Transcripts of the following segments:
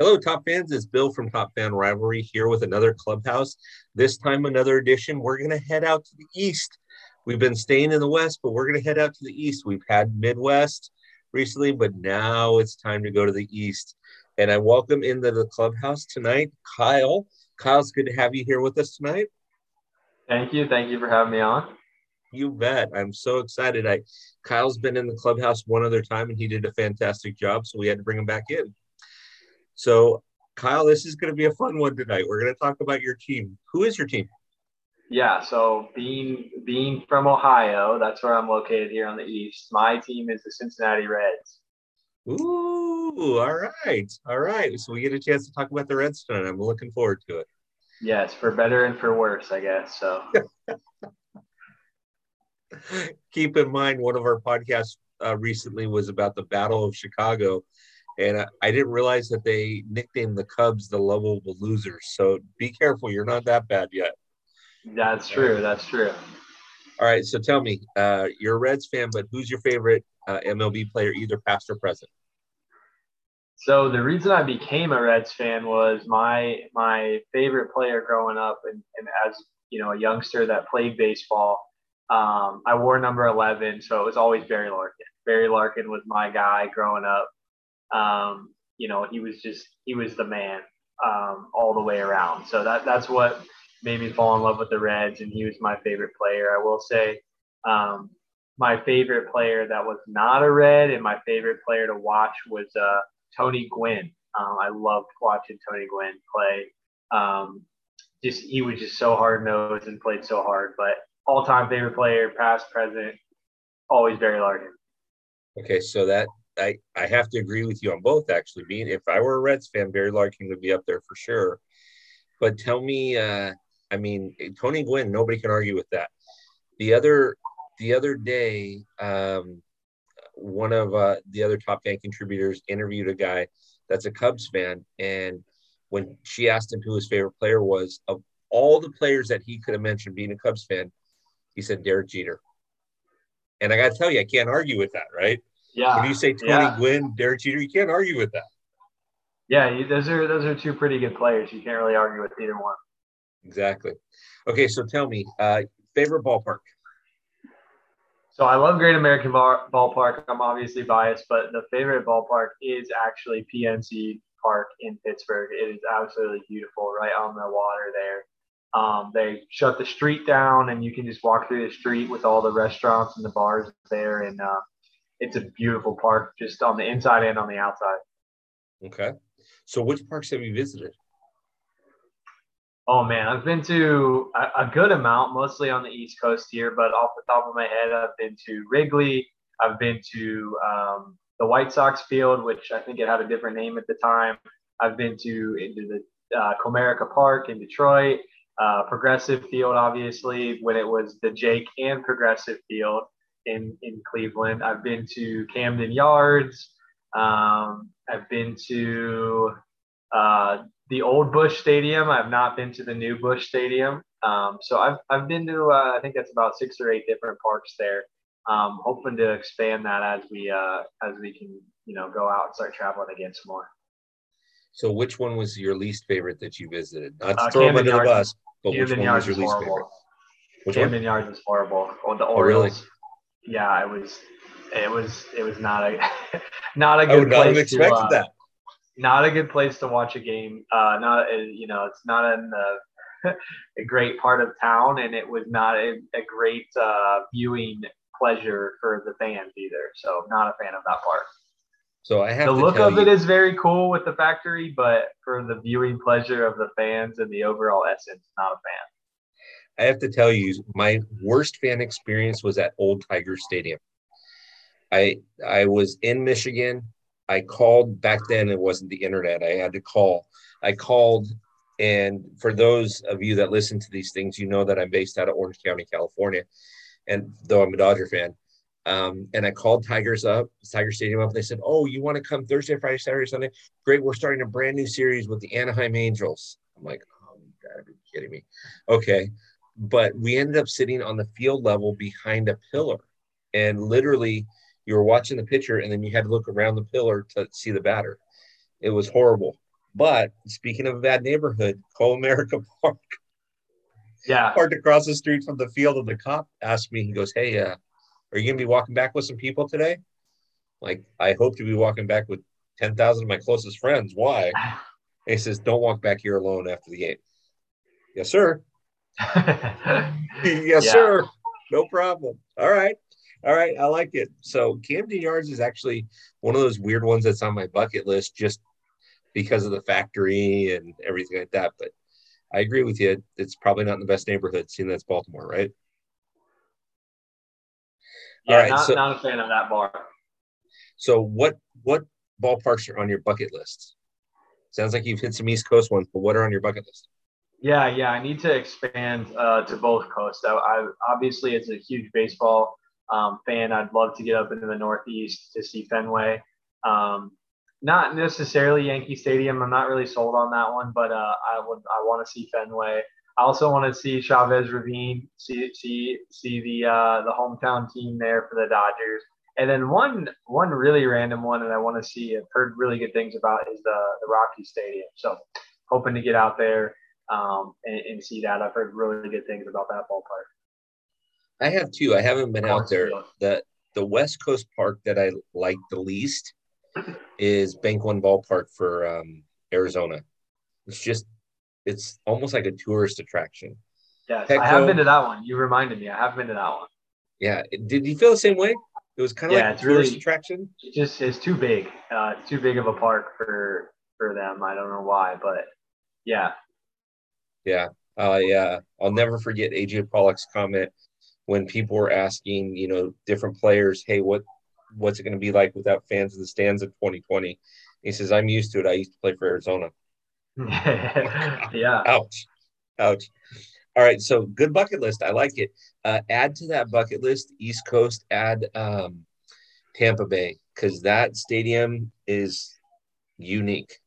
Hello, Top Fans. It's Bill from Top Fan Rivalry here with another clubhouse. This time, another edition. We're going to head out to the east. We've been staying in the west, but we're going to head out to the east. We've had Midwest recently, but now it's time to go to the east. And I welcome into the clubhouse tonight Kyle. Kyle's good to have you here with us tonight. Thank you. Thank you for having me on. You bet. I'm so excited. I Kyle's been in the clubhouse one other time and he did a fantastic job, so we had to bring him back in. So, Kyle, this is going to be a fun one tonight. We're going to talk about your team. Who is your team? Yeah, so being being from Ohio, that's where I'm located here on the east. My team is the Cincinnati Reds. Ooh, all right, all right. So we get a chance to talk about the Reds tonight. I'm looking forward to it. Yes, for better and for worse, I guess. So keep in mind, one of our podcasts uh, recently was about the Battle of Chicago, and I, I, didn't realize that they nicknamed the Cubs the lovable losers. So be careful, you're not that bad yet. That's true. That's true. All right. So tell me, uh, you're a Reds fan, but who's your favorite uh, MLB player, either past or present? So the reason I became a Reds fan was my my favorite player growing up, and, and as you know, a youngster that played baseball. Um, I wore number 11, so it was always Barry Larkin. Barry Larkin was my guy growing up. Um, you know, he was just he was the man um, all the way around. So that that's what made me fall in love with the Reds, and he was my favorite player. I will say, um, my favorite player that was not a Red, and my favorite player to watch was uh, Tony Gwynn. Um, I loved watching Tony Gwynn play. Um, just he was just so hard nosed and played so hard. But all time favorite player, past, present, always Barry Larkin. Okay, so that I, I have to agree with you on both actually. Being if I were a Reds fan, Barry Larkin would be up there for sure. But tell me, uh, I mean, Tony Gwynn, nobody can argue with that. The other the other day, um, one of uh, the other top fan contributors interviewed a guy that's a Cubs fan, and when she asked him who his favorite player was, of all the players that he could have mentioned being a Cubs fan, he said Derek Jeter. And I got to tell you, I can't argue with that, right? Yeah. When you say Tony yeah. Gwynn, Derek Jeter, you can't argue with that. Yeah, those are those are two pretty good players. You can't really argue with either one. Exactly. Okay, so tell me, uh, favorite ballpark. So I love Great American Bar- Ballpark. I'm obviously biased, but the favorite ballpark is actually PNC Park in Pittsburgh. It is absolutely beautiful, right on the water there. Um, they shut the street down, and you can just walk through the street with all the restaurants and the bars there, and uh, it's a beautiful park, just on the inside and on the outside. Okay. So, which parks have you visited? Oh man, I've been to a, a, good amount, mostly on the East Coast here. But off the top of my head, I've been to Wrigley. I've been to um, the White Sox field, which I think it had a different name at the time. I've been to into the uh, Comerica Park in Detroit, uh, Progressive Field, obviously when it was the Jake and Progressive Field in in Cleveland. I've been to Camden Yards. Um, I've been to uh, the old Busch Stadium. I've not been to the new Busch Stadium. Um, so I've, I've been to, uh, I think that's about six or eight different parks there. Um, hoping to expand that as we, uh, as we can, you know, go out and start traveling again some more. So which one was your least favorite that you visited? Not to uh, throw Camden them under the bus, but Camden which one Yards was your least horrible. favorite? Which Camden one? Yards was horrible. Oh, the Orioles. Oh, really? Yeah, it was, it was, it was not a, not a good I would not have expected to, uh, that not a good place to watch a game. Uh, not you know, it's not in the, a great part of town, and it was not a, a great uh, viewing pleasure for the fans either. So, not a fan of that part. So I have the look of you, it is very cool with the factory, but for the viewing pleasure of the fans and the overall essence, not a fan. I have to tell you, my worst fan experience was at Old Tiger Stadium. I I was in Michigan I called back then, it wasn't the internet. I had to call. I called, and for those of you that listen to these things, you know that I'm based out of Orange County, California. And though I'm a Dodger fan, um, and I called Tigers up, Tiger Stadium up. And They said, "Oh, you want to come Thursday, Friday, Saturday, Sunday? Great, we're starting a brand new series with the Anaheim Angels." I'm like, "Oh, you gotta be kidding me!" Okay, but we ended up sitting on the field level behind a pillar, and literally you were watching the pitcher and then you had to look around the pillar to see the batter. It was horrible. But speaking of a bad neighborhood, Comerica Park, Yeah. parked across the street from the field, and the cop asked me, he goes, "Hey, uh, are you gonna be walking back with some people today?" Like, I hope to be walking back with ten thousand of my closest friends. Why? And he says, "Don't walk back here alone after the game." Yes, sir. yes, Yeah. sir. No problem. All right. All right. I like it. So Camden Yards is actually one of those weird ones that's on my bucket list just because of the factory and everything like that. But I agree with you. It's probably not in the best neighborhood, seeing that's Baltimore, right? yeah, All right, not, so- not a fan of that bar. So what what ballparks are on your bucket list? Sounds like you've hit some East Coast ones, but what are on your bucket list? Yeah, yeah, I need to expand uh, to both coasts. I, I obviously, as a huge baseball um, fan, I'd love to get up into the Northeast to see Fenway. Um, not necessarily Yankee Stadium. I'm not really sold on that one, but uh, I would I want to see Fenway. I also want to see Chavez Ravine, see see see the uh, the hometown team there for the Dodgers. And then one one really random one that I want to see. I've heard really good things about is the the Rocky Stadium. So hoping to get out there um, and, and see that. I've heard really good things about that ballpark. I have too. I haven't been out there. The the West Coast park that I like the least is Bank One Ballpark for um, Arizona. It's just it's almost like a tourist attraction. Yes, Petco. I have been to that one. You reminded me. I have been to that one. Yeah. Did you feel the same way? It was kind of Yeah, like a it's tourist really- attraction. It just it's too big. Uh, it's too big of a park for for them. I don't know why, but yeah, Yeah. Uh. I'll never forget AJ Pollock's comment when people were asking, you know, different players, hey, what what's it going to be like without fans in the stands in 2020? He says, I'm used to it. I used to play for Arizona. yeah. Ouch. Ouch. All right. So good bucket list. I like it. Uh, add to that bucket list, East Coast, add um, Tampa Bay, because that stadium is unique.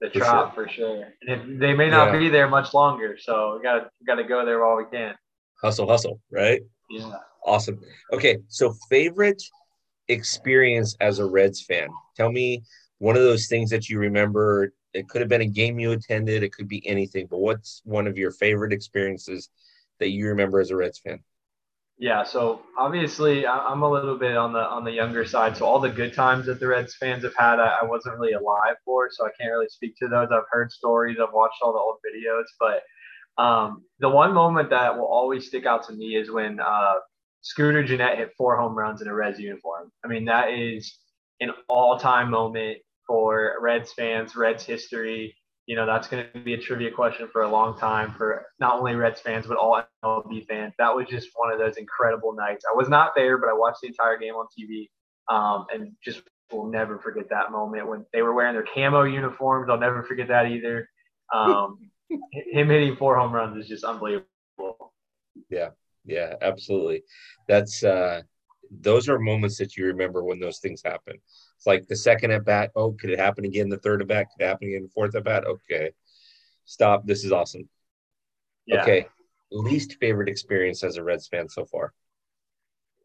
The For trop for sure. And it- they may not Yeah. be there much longer, so we got we got to go there while we can. Hustle, hustle, right? Yeah. Awesome. Okay. So favorite experience as a Reds fan. Tell me one of those things that you remember. It could have been a game you attended, it could be anything, but what's one of your favorite experiences that you remember as a Reds fan? Yeah, so obviously I'm a little bit on the on the younger side. So all the good times that the Reds fans have had, I, I wasn't really alive for, so I can't really speak to those. I've heard stories, I've watched all the old videos, but um, the one moment that will always stick out to me is when uh, Scooter Gennett hit four home runs in a Reds uniform. I mean, that is an all-time moment for Reds fans, Reds history. You know, that's going to be a trivia question for a long time for not only Reds fans, but all MLB fans. That was just one of those incredible nights. I was not there, but I watched the entire game on TV um, and just will never forget that moment when they were wearing their camo uniforms. I'll never forget that either. Um, him hitting four home runs is just unbelievable. Yeah, Yeah, absolutely. That's uh those are moments that you remember when those things happen. It's like the second at bat, oh, could it happen again? The third at bat, could it happen again? The fourth at bat? Okay. Stop. This is awesome. Yeah. Okay. Least favorite experience as a Reds fan so far.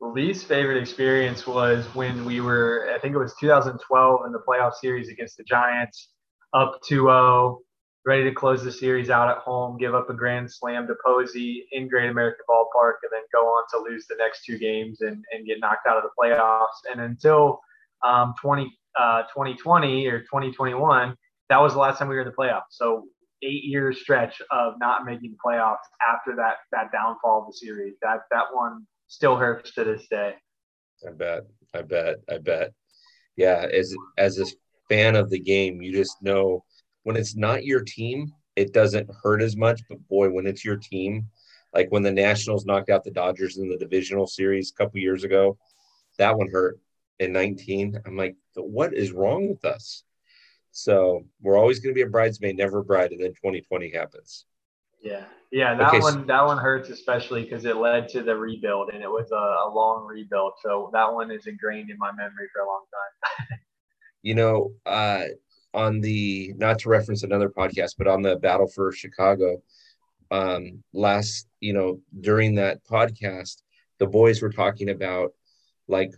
least favorite experience was when we were, I think it was 2012 in the playoff series against the Giants, up 2-0, ready to close the series out at home, give up a grand slam to Posey in Great American Ballpark, and then go on to lose the next two games and, and get knocked out of the playoffs. And until um, 20, uh, 2020 or 2021, that was the last time we were in the playoffs. So eight year stretch of not making the playoffs after that that downfall of the series. That that one still hurts to this day. I bet. I bet. I bet. Yeah, as as a fan of the game, you just know when it's not your team, it doesn't hurt as much. But boy, when it's your team, like when the Nationals knocked out the Dodgers in the divisional series a couple years ago, that one hurt in 19. I'm like, what is wrong with us? So we're always going to be a bridesmaid, never a bride, and then 2020 happens. Yeah, yeah, that Okay, so- one that one hurts especially because it led to the rebuild and it was a, a long rebuild. So that one is ingrained in my memory for a long time. you know, uh, on the not to reference another podcast, but on the Battle for Chicago, um, last, you know, during that podcast, the boys were talking about like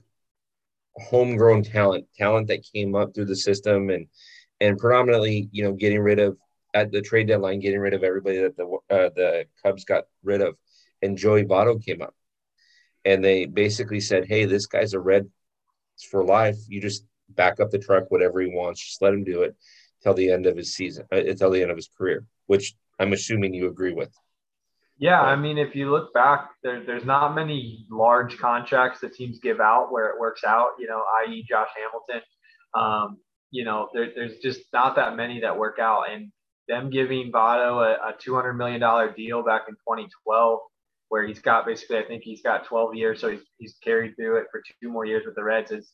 homegrown talent, talent that came up through the system and and predominantly, you know, getting rid of at the trade deadline, getting rid of everybody that the uh, the Cubs got rid of, and Joey Votto came up, and they basically said, "Hey, this guy's a red for life. You just back up the truck, whatever he wants, just let him do it till the end of his season, uh, till the end of his career." Which I'm assuming you agree with. Yeah, I mean, if you look back, there, there's not many large contracts that teams give out where it works out. You know, i.e., Josh Hamilton. Um, you know, there, there's just not that many that work out. And them giving Votto a, a $200 million deal back in 2012, where he's got basically, I think he's got 12 years, so he's, he's carried through it for two more years with the Reds, is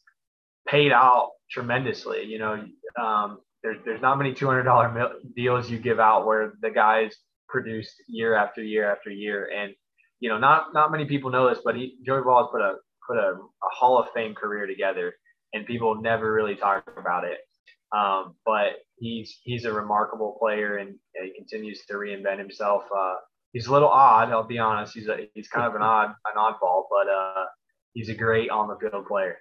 paid out tremendously. You know, um, there's there's not many $200 deals you give out where the guys produced year after year after year. And you know, not not many people know this, but he Joey Ball has put a put a, a Hall of Fame career together, and people never really talk about it. Um, but he's he's a remarkable player, and, and he continues to reinvent himself. Uh, he's a little odd, I'll be honest. He's a, he's kind of an odd an oddball, but uh, he's a great on the field player.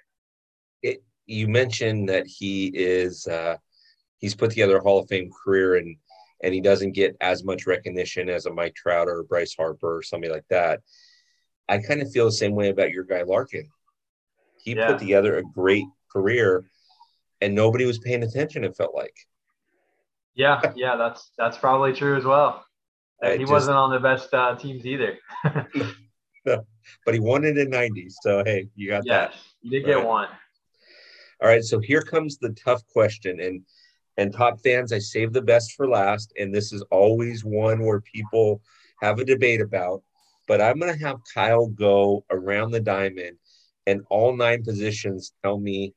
It, you mentioned that he is uh, he's put together a Hall of Fame career, and and he doesn't get as much recognition as a Mike Trout or Bryce Harper or somebody like that. I kind of feel the same way about your guy Larkin. He yeah. put together a great career and nobody was paying attention, it felt like. Yeah, yeah, that's that's probably true as well. he just, wasn't on the best uh, teams either. but he won it in 90. So hey, you got yes, that. You did get right. one. All right, so here comes the tough question. And and top fans, I save the best for last. And this is always one where people have a debate about. But I'm going to have Kyle go around the diamond and all nine positions tell me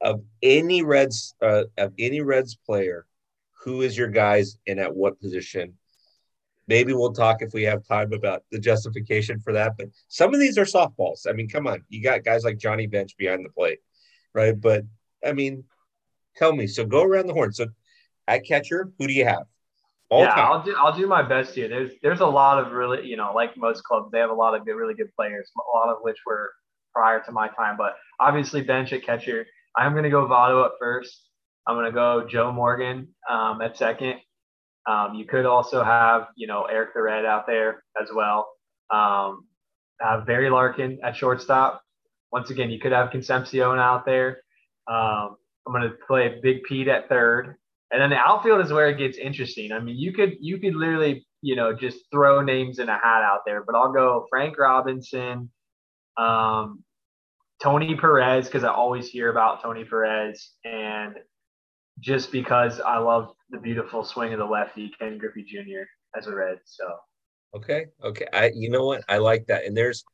of any Reds uh, of any Reds player, who is your guys and at what position? Maybe we'll talk if we have time about the justification for that. But some of these are softballs. I mean, come on, you got guys like Johnny Bench behind the plate, right? But I mean, Tell me. So go around the horn. So at catcher, who do you have? All yeah, time. I'll do I'll do my best here. There's there's a lot of really you know like most clubs they have a lot of good really good players, a lot of which were prior to my time. But obviously bench at catcher. I'm gonna go Votto at first. I'm gonna go Joe Morgan um, at second. Um, you could also have you know Eric the Red out there as well. Um, have Barry Larkin at shortstop. Once again, you could have Concepcion out there. Um, I'm going to play Big Pete at third. And then the outfield is where it gets interesting. I mean, you could you could literally, you know, just throw names in a hat out there, but I'll go Frank Robinson, um, Tony Perez, because I always hear about Tony Perez, and just because I love the beautiful swing of the lefty, Ken Griffey Jr. as a red. So okay, okay. I you know what? I like that. And there's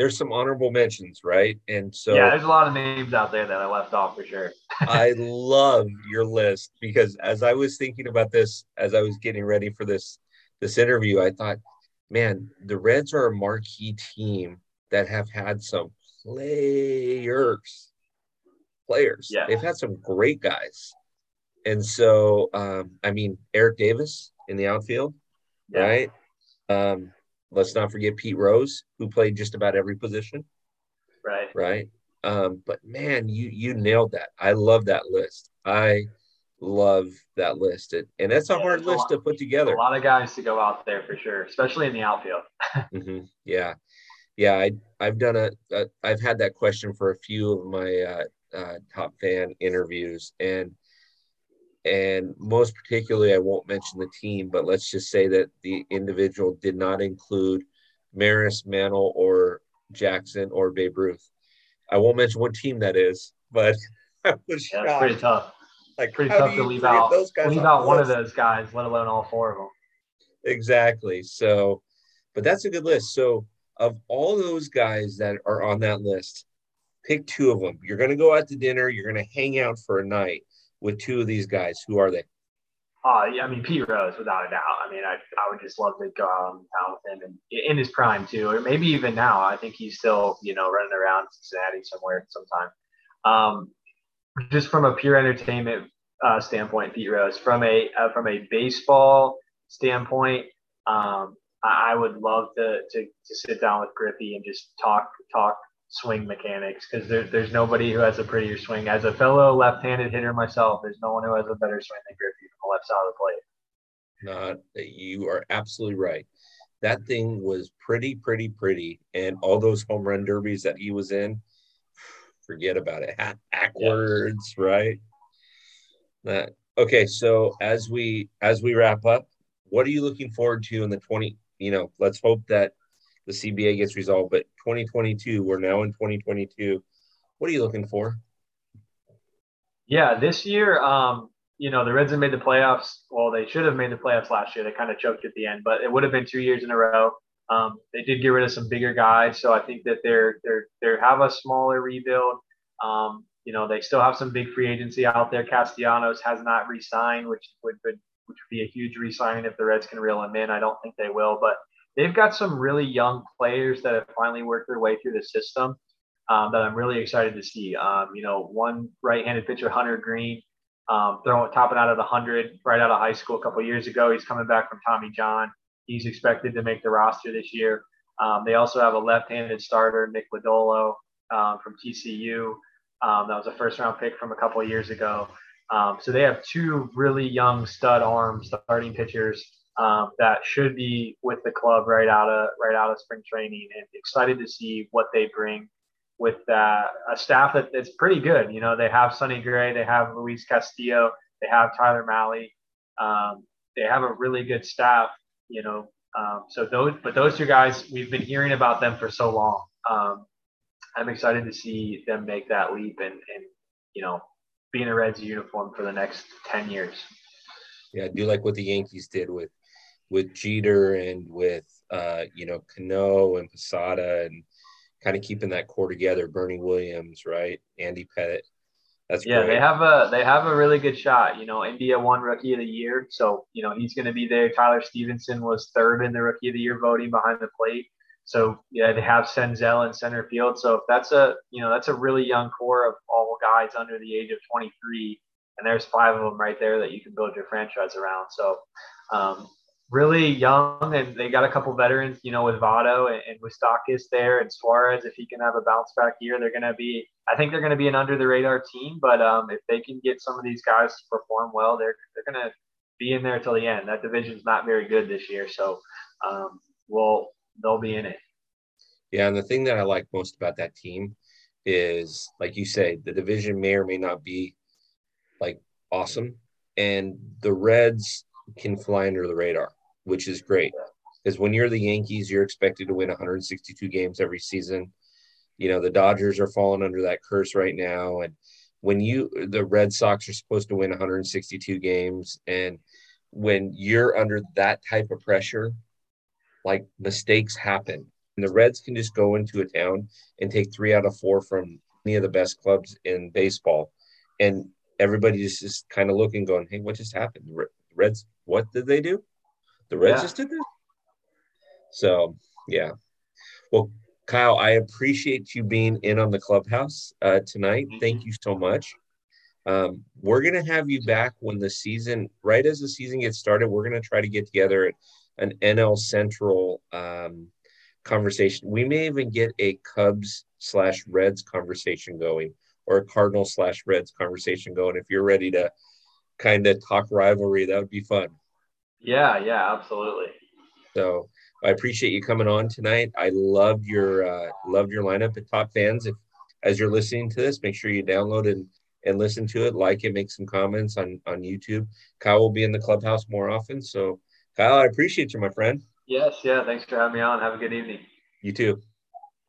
there's some honorable mentions, right? And so yeah, there's a lot of names out there that I left off for sure. I love your list because as I was thinking about this, as I was getting ready for this this interview, I thought, man, the Reds are a marquee team that have had some players. Players. Yeah. They've had some great guys. And so um, I mean Eric Davis in the outfield, yeah. right? Um, Let's not forget Pete Rose, who played just about every position. Right. Right. Um, but man, you you nailed that. I love that list. I love that list, and, and that's a yeah, hard list a lot, to put together. A lot of guys to go out there for sure, especially in the outfield. mm-hmm. Yeah, yeah. I I've done a, a I've had that question for a few of my uh, uh, top fan interviews, and and most particularly, I won't mention the team, but let's just say that the individual did not include Maris, Mantle, or Jackson or Babe Ruth. I won't mention what team that is, but I was yeah, shocked. pretty tough. Like pretty tough to leave out those guys leave out one list? of those guys, let alone all four of them. Exactly. So, but that's a good list. So, of all those guys that are on that list, pick two of them. You're going to go out to dinner. You're going to hang out for a night with two of these guys? Who are they? Uh, yeah, I mean Pete Rose, without a doubt. I mean, I, I would just love to go out on town with him, and in his prime too, or maybe even now. I think he's still, you know, running around Cincinnati somewhere sometime. Um, just from a pure entertainment uh, standpoint, Pete Rose. From a uh, from a baseball standpoint, um, I, I would love to, to to sit down with Griffey and just talk talk swing mechanics because there, there's nobody who has a prettier swing. As a fellow left-handed hitter myself, there's no one who has a better swing than Griffey from the left side of the plate. Not you are absolutely right. That thing was pretty, pretty, pretty, and all those home run derbies that he was in, forget about it. Backwards, yeah. right? That okay. So as we as we wrap up, what are you looking forward to in the twenty? You know, let's hope that the CBA gets resolved. But 2022, we're now in 2022. What are you looking for? Yeah, this year, um, you know, the Reds have made the playoffs. Well, they should have made the playoffs last year. They kind of choked at the end, but it would have been two years in a row. Um, they did get rid of some bigger guys, so I think that they're they're they have a smaller rebuild. Um, you know, they still have some big free agency out there. Castellanos has not re-signed, which would, would which would be a huge re-signing if the Reds can reel him in. I don't think they will, but they've got some really young players that have finally worked their way through the system um, that I'm really excited to see. Um, you know, one right-handed pitcher, Hunter Greene, um, throwing topping out of the hundred right out of high school a couple years ago. He's coming back from Tommy John. He's expected to make the roster this year. Um, they also have a left-handed starter, Nick Lodolo um, from TCU. Um, that was a first-round pick from a couple years ago. so they have two really young stud arms starting pitchers um, that should be with the club right out of right out of spring training, and excited to see what they bring with uh, a staff that, that's pretty good. You know, they have Sonny Gray, they have Luis Castillo, they have Tyler Mahle. Um, they have a really good staff. You know, um, so those but those two guys, we've been hearing about them for so long. Um, I'm excited to see them make that leap and and you know be in a Reds uniform for the next ten years. Yeah, I do like what the Yankees did with with Jeter and with uh, you know Cano and Posada and kind of keeping that core together. Bernie Williams, right? Andy Pettitte. That's yeah. Great. They have a they have a really good shot. You know, India won Rookie of the Year, so you know he's going to be there. Tyler Stephenson was third in the Rookie of the Year voting behind the plate. So yeah, they have Senzel in center field. So if that's a you know that's a really young core of all guys under the age of 23, and there's five of them right there that you can build your franchise around. So um, really young, and they got a couple veterans, you know, with Votto and, and Moustakas there, and Suarez. If he can have a bounce back year, they're going to be. I think they're going to be an under the radar team, but um, if they can get some of these guys to perform well, they're they're going to be in there till the end. That division's not very good this year, so um, well, they'll be in it. Yeah, and the thing that I like most about that team is, like you say, the division may or may not be like awesome, and the Reds can fly under the radar which is great. Because when you're the Yankees, you're expected to win 162 games every season. You know, the Dodgers are falling under that curse right now. And when you, the Red Sox are supposed to win 162 games. And when you're under that type of pressure, like mistakes happen. And the Reds can just go into a town and take three out of four from any of the best clubs in baseball. And everybody just kind of looking, going, hey, what just happened? Reds, what did they do? The Reds yeah. just did this. So yeah. Well, Kyle, I appreciate you being in on the clubhouse uh, tonight. Mm-hmm. Thank you so much. Um, we're gonna have you back when the season, right as the season gets started. We're gonna try to get together an NL Central um, conversation. We may even get a Cubs slash Reds conversation going, or a Cardinal slash Reds conversation going. If you're ready to kind of talk rivalry, that would be fun. Yeah, yeah, absolutely. So I appreciate you coming on tonight. I loved your uh, loved your lineup at Top Fans. If as you're listening to this, make sure you download and and listen to it, like it, make some comments on on YouTube. Kyle will be in the clubhouse more often. So Kyle, I appreciate you, my friend. Yes, yeah. Thanks for having me on. Have a good evening. You too.